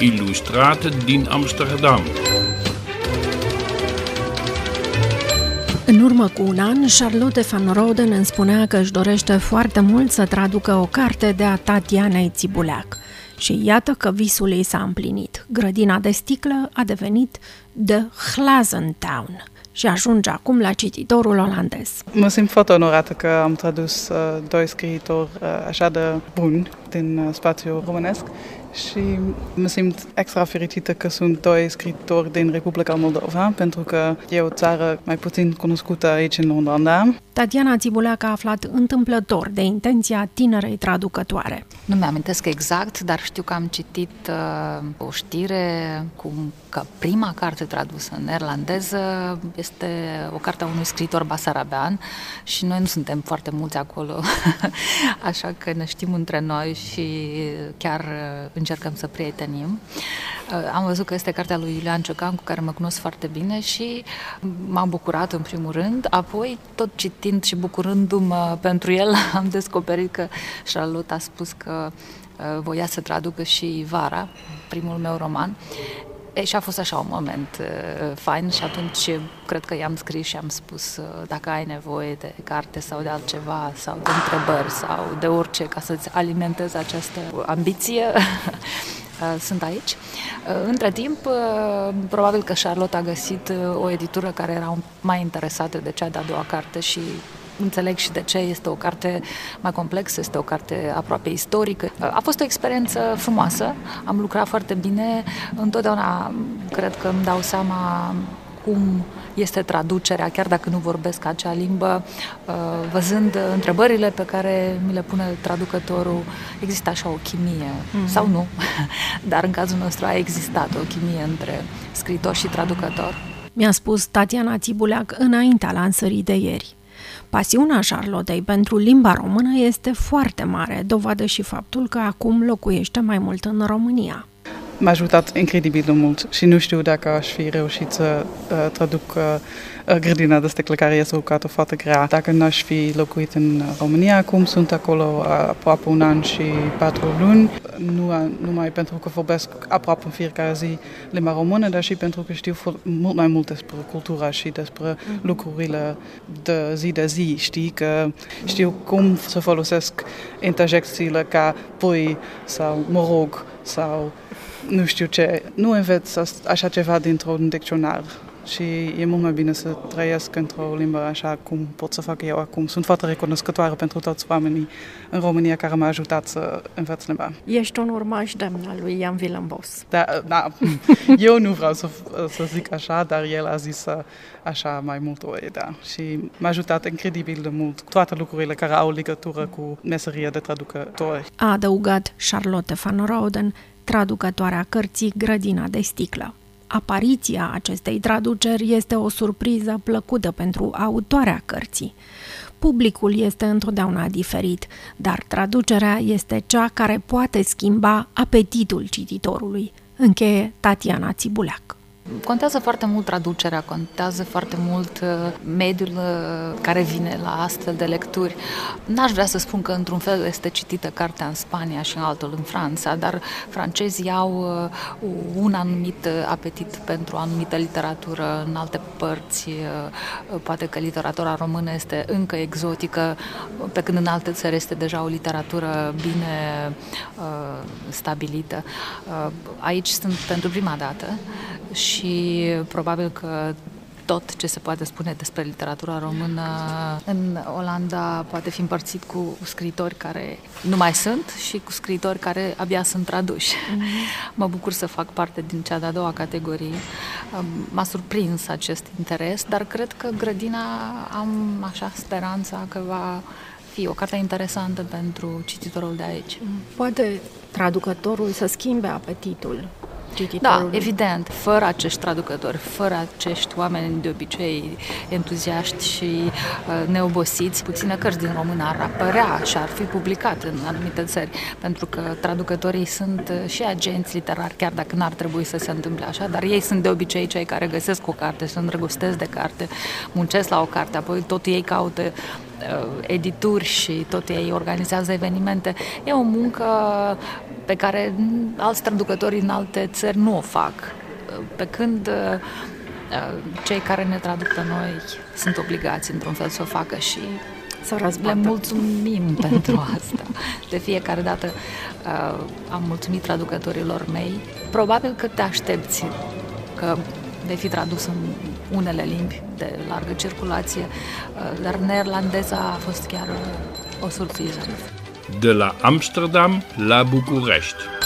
ilustrat din Amsterdam. În urmă cu un an, Charlotte van Roden îmi spunea că își dorește foarte mult să traducă o carte de a Tatianei Țibuleac. Și iată că visul ei s-a împlinit. Grădina de sticlă a devenit The Glazentown și ajunge acum la cititorul olandez. Mă simt foarte onorată că am tradus uh, doi scriitori uh, așa de buni din uh, spațiul românesc și mă simt extra fericită că sunt doi scriitori din Republica Moldova, pentru că e o țară mai puțin cunoscută aici în Olanda. Tatiana Țibuleac a aflat întâmplător de intenția tinerei traducătoare. Nu mi-amintesc exact, dar știu că am citit uh, o știre cum că prima carte tradusă în neerlandeză este o carte a unui scriitor basarabean și noi nu suntem foarte mulți acolo, așa că ne știm între noi și chiar uh, încercăm să prietenim. Uh, am văzut că este cartea lui Iulian Ciocan, cu care mă cunosc foarte bine și m-am bucurat în primul rând, apoi tot citind și bucurându-mă pentru el, am descoperit că Charlotte a spus că uh, voia să traducă și Vara, primul meu roman, E, și a fost așa un moment uh, fain și atunci cred că i-am scris și am spus uh, dacă ai nevoie de carte sau de altceva sau de întrebări sau de orice ca să-ți alimentezi această ambiție, uh, sunt aici. Uh, între timp, uh, probabil că Charlotte a găsit o editură care era mai interesată de cea de-a doua carte și înțeleg și de ce este o carte mai complexă, este o carte aproape istorică. A fost o experiență frumoasă, am lucrat foarte bine, întotdeauna cred că îmi dau seama cum este traducerea, chiar dacă nu vorbesc acea limbă, uh, văzând întrebările pe care mi le pune traducătorul, există așa o chimie, mm-hmm. sau nu, dar în cazul nostru a existat o chimie între scriitor și traducător. Mi-a spus Tatiana Țibuleac înaintea lansării de ieri. Pasiunea Charlottei pentru limba română este foarte mare, dovadă și faptul că acum locuiește mai mult în România m-a ajutat incredibil de mult și nu știu dacă aș fi reușit să uh, traduc uh, grădina de sticlă, care este o carte foarte grea. Dacă n-aș fi locuit în România, acum sunt acolo uh, aproape un an și patru luni, nu numai pentru că vorbesc aproape în fiecare zi limba română, dar și pentru că știu mult mai mult despre cultura și despre mm-hmm. lucrurile de zi de zi. Știi că știu cum să folosesc interjecțiile ca pui sau mă rog sau nu știu ce, nu înveți așa ceva dintr-un dicționar și e mult mai bine să trăiesc într-o limbă așa cum pot să fac eu acum. Sunt foarte recunoscătoare pentru toți oamenii în România care m-au ajutat să învăț limba. Ești un urmaș demn al lui Ian Villambos. Da, da, eu nu vreau să, să zic așa, dar el a zis așa mai mult ori, da. Și m-a ajutat incredibil de mult toate lucrurile care au legătură cu meseria de traducători. A adăugat Charlotte van Roden, traducătoarea cărții Grădina de sticlă. Apariția acestei traduceri este o surpriză plăcută pentru autoarea cărții. Publicul este întotdeauna diferit, dar traducerea este cea care poate schimba apetitul cititorului, încheie Tatiana Țibuleac. Contează foarte mult traducerea, contează foarte mult uh, mediul uh, care vine la astfel de lecturi. N-aș vrea să spun că într-un fel este citită cartea în Spania și în altul în Franța, dar francezii au uh, un anumit apetit pentru o anumită literatură în alte părți. Poate că literatura română este încă exotică, pe când în alte țări este deja o literatură bine stabilită. Aici sunt pentru prima dată și probabil că tot ce se poate spune despre literatura română în Olanda poate fi împărțit cu scriitori care nu mai sunt și cu scriitori care abia sunt traduși. Mm-hmm. Mă bucur să fac parte din cea de-a doua categorie. M-a surprins acest interes, dar cred că grădina am așa speranța că va fi o carte interesantă pentru cititorul de aici. Poate traducătorul să schimbe apetitul da, evident, fără acești traducători, fără acești oameni de obicei entuziaști și uh, neobosiți, puține cărți din română ar apărea și ar fi publicat în anumite țări, pentru că traducătorii sunt uh, și agenți literari, chiar dacă n-ar trebui să se întâmple așa, dar ei sunt de obicei cei care găsesc o carte, se îndrăgostesc de carte, muncesc la o carte, apoi tot ei caută uh, edituri și tot ei organizează evenimente. E o muncă pe care alți traducători în alte țări nu o fac. Pe când cei care ne traduc pe noi sunt obligați într-un fel să o facă și să răzbată. Le mulțumim pentru asta. De fiecare dată uh, am mulțumit traducătorilor mei. Probabil că te aștepți că vei fi tradus în unele limbi de largă circulație, uh, dar neerlandeza a fost chiar o surpriză. De la Amsterdam la București.